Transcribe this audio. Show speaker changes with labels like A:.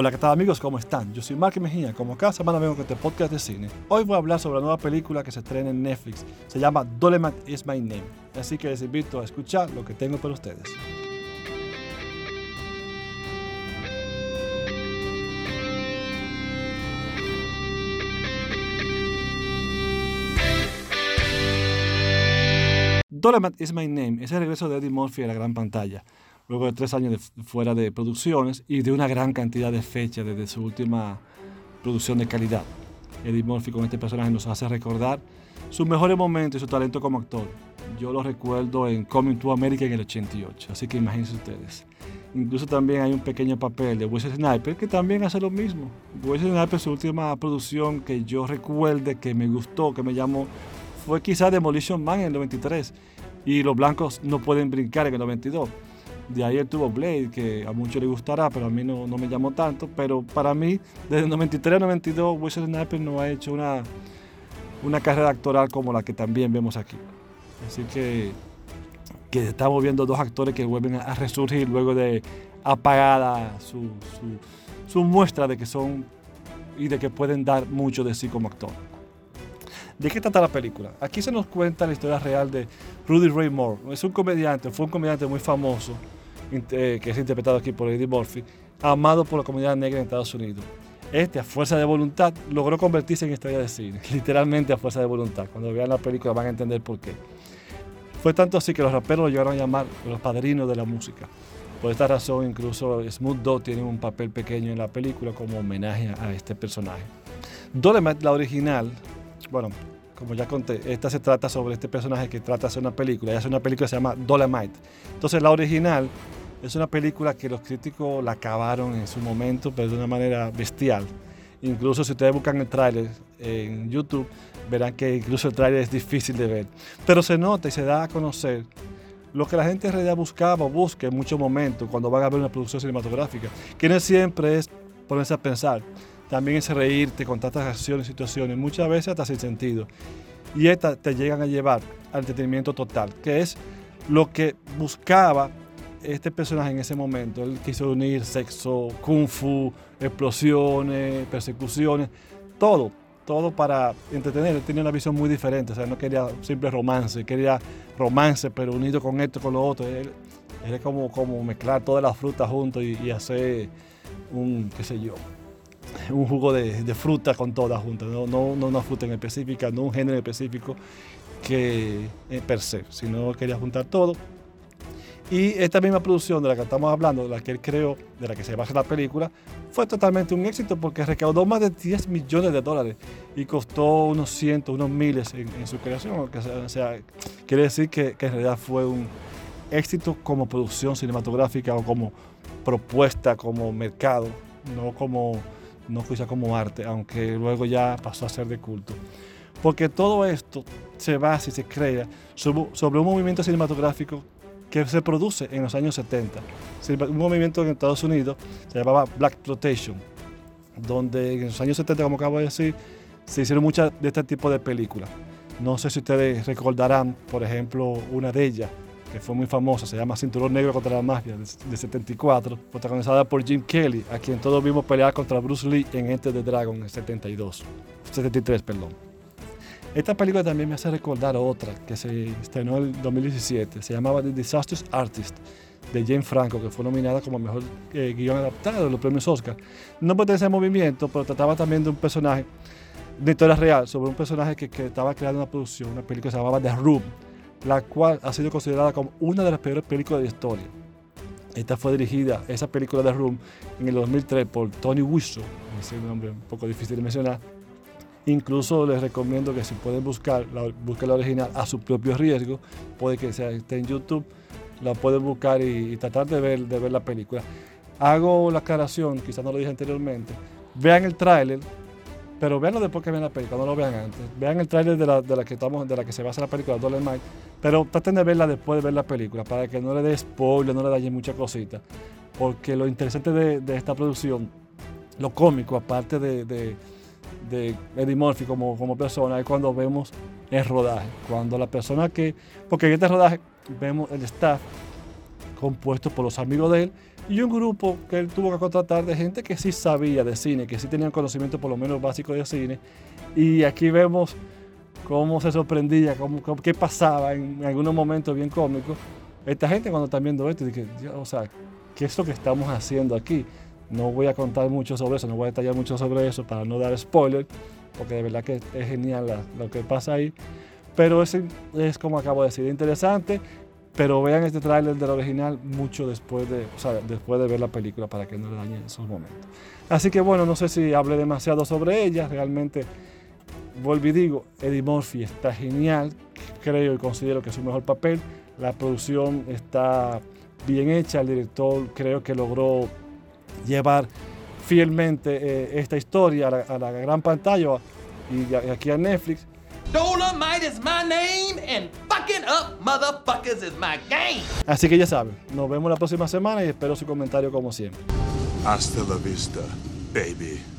A: Hola, ¿qué tal amigos? ¿Cómo están? Yo soy Mark Mejía, como cada semana vengo con este podcast de cine. Hoy voy a hablar sobre la nueva película que se estrena en Netflix. Se llama Doleman is My Name. Así que les invito a escuchar lo que tengo para ustedes. Doleman is My Name es el regreso de Eddie Murphy a la gran pantalla luego de tres años fuera de producciones y de una gran cantidad de fechas desde su última producción de calidad. Eddie Murphy con este personaje nos hace recordar sus mejores momentos y su talento como actor. Yo lo recuerdo en Coming to America en el 88, así que imagínense ustedes. Incluso también hay un pequeño papel de Wesley Sniper que también hace lo mismo. Wesley Sniper, su última producción que yo recuerde, que me gustó, que me llamó, fue quizá Demolition Man en el 93. Y los blancos no pueden brincar en el 92. De ahí tuvo Blade, que a muchos les gustará, pero a mí no, no me llamó tanto. Pero para mí, desde el 93 al 92, Wesley Snipes no ha hecho una, una carrera actoral como la que también vemos aquí. Así que, que estamos viendo dos actores que vuelven a resurgir luego de apagada su, su, su muestra de que son y de que pueden dar mucho de sí como actor. ¿De qué trata la película? Aquí se nos cuenta la historia real de Rudy Ray Moore. Es un comediante, fue un comediante muy famoso que es interpretado aquí por Eddie Murphy, amado por la comunidad negra en Estados Unidos. Este, a fuerza de voluntad, logró convertirse en estrella de cine, literalmente a fuerza de voluntad. Cuando vean la película van a entender por qué. Fue tanto así que los raperos lo llegaron a llamar los padrinos de la música. Por esta razón, incluso Smooth Dog tiene un papel pequeño en la película como homenaje a este personaje. Dolemite, la original, bueno, como ya conté, esta se trata sobre este personaje que trata de hacer una película. Ella hace una película que se llama Dolemite. Entonces, la original es una película que los críticos la acabaron en su momento, pero de una manera bestial. Incluso si ustedes buscan el tráiler en YouTube, verán que incluso el tráiler es difícil de ver. Pero se nota y se da a conocer lo que la gente en realidad buscaba o busca en muchos momentos cuando van a ver una producción cinematográfica, que no siempre es ponerse a pensar, también es reírte con tantas acciones y situaciones, muchas veces hasta sin sentido. Y estas te llegan a llevar al entretenimiento total, que es lo que buscaba este personaje en ese momento. Él quiso unir sexo, kung fu, explosiones, persecuciones, todo, todo para entretener. Él tenía una visión muy diferente, o sea, no quería simple romance, quería romance, pero unido con esto, con lo otro. Él, era como, como mezclar todas las frutas juntos y, hacer un, qué sé yo, un jugo de, de fruta con todas juntas, no, no, no, una fruta en específica, no un género en específico que eh, per se, sino quería juntar todo. Y esta misma producción de la que estamos hablando, de la que él creó, de la que se basa la película, fue totalmente un éxito porque recaudó más de 10 millones de dólares y costó unos cientos, unos miles en, su creación. O sea, quiere decir que, que en realidad fue un éxito como producción cinematográfica o como propuesta, como mercado, no como no quizá como arte, aunque luego ya pasó a ser de culto. Porque todo esto se basa y se crea sobre, un movimiento cinematográfico que se produce en los años 70. Un movimiento en Estados Unidos se llamaba Black Exploitation, donde en los años 70, como acabo de decir, se hicieron muchas de este tipo de películas. No sé si ustedes recordarán, por ejemplo, una de ellas, que fue muy famosa, se llama Cinturón Negro contra la Mafia, de, 74, protagonizada por Jim Kelly, a quien todos vimos pelear contra Bruce Lee en Enter the Dragon en 72, 73, perdón. Esta película también me hace recordar otra que se estrenó en 2017, se llamaba The Disastrous Artist, de Jane Franco, que fue nominada como mejor eh, guion adaptado de los premios Oscar. No pertenece al movimiento, pero trataba también de un personaje, de historia real, sobre un personaje que, que estaba creando una producción, una película que se llamaba The Room la cual ha sido considerada como una de las peores películas de la historia. Esta fue dirigida, esa película de Room, en el 2003 por Tony Wiseau, es un nombre un poco difícil de mencionar. Incluso les recomiendo que si pueden buscar, la, la original a su propio riesgo, puede que sea, esté en YouTube, la pueden buscar y, tratar de ver, la película. Hago la aclaración, quizás no lo dije anteriormente, vean el tráiler, pero veanlo después que vean la película, no lo vean antes. Vean el tráiler de la, de la que estamos, de la que se basa la película Mike, pero traten de verla después de ver la película para que no le dé spoiler, no le dañe muchas cositas. Porque lo interesante de, esta producción, lo cómico, aparte de, de Eddie Murphy como, como persona, es cuando vemos el rodaje. Cuando la persona que. Porque en este rodaje vemos el staff compuesto por los amigos de él, y un grupo que él tuvo que contratar de gente que sí sabía de cine, que sí tenían conocimiento por lo menos básico de cine. Y aquí vemos cómo se sorprendía, cómo, qué pasaba en, algunos momentos bien cómicos. Esta gente cuando están viendo esto, dice, o sea, ¿qué es lo que estamos haciendo aquí? No voy a contar mucho sobre eso, no voy a detallar mucho sobre eso para no dar spoiler, porque de verdad que es genial lo que pasa ahí. Pero es, es como acabo de decir, interesante, pero vean este tráiler del original mucho después de, o sea, después de ver la película para que no le dañen esos momentos. Así que bueno, no sé si hablé demasiado sobre ella, realmente vuelvo y digo, Eddie Murphy está genial, creo y considero que es su mejor papel, la producción está bien hecha, el director creo que logró llevar fielmente eh, esta historia a la, gran pantalla y aquí a Netflix. Dolomite is my name and fucking up motherfuckers is my game. Así que ya saben, nos vemos la próxima semana y espero su comentario como siempre. Hasta la vista, baby.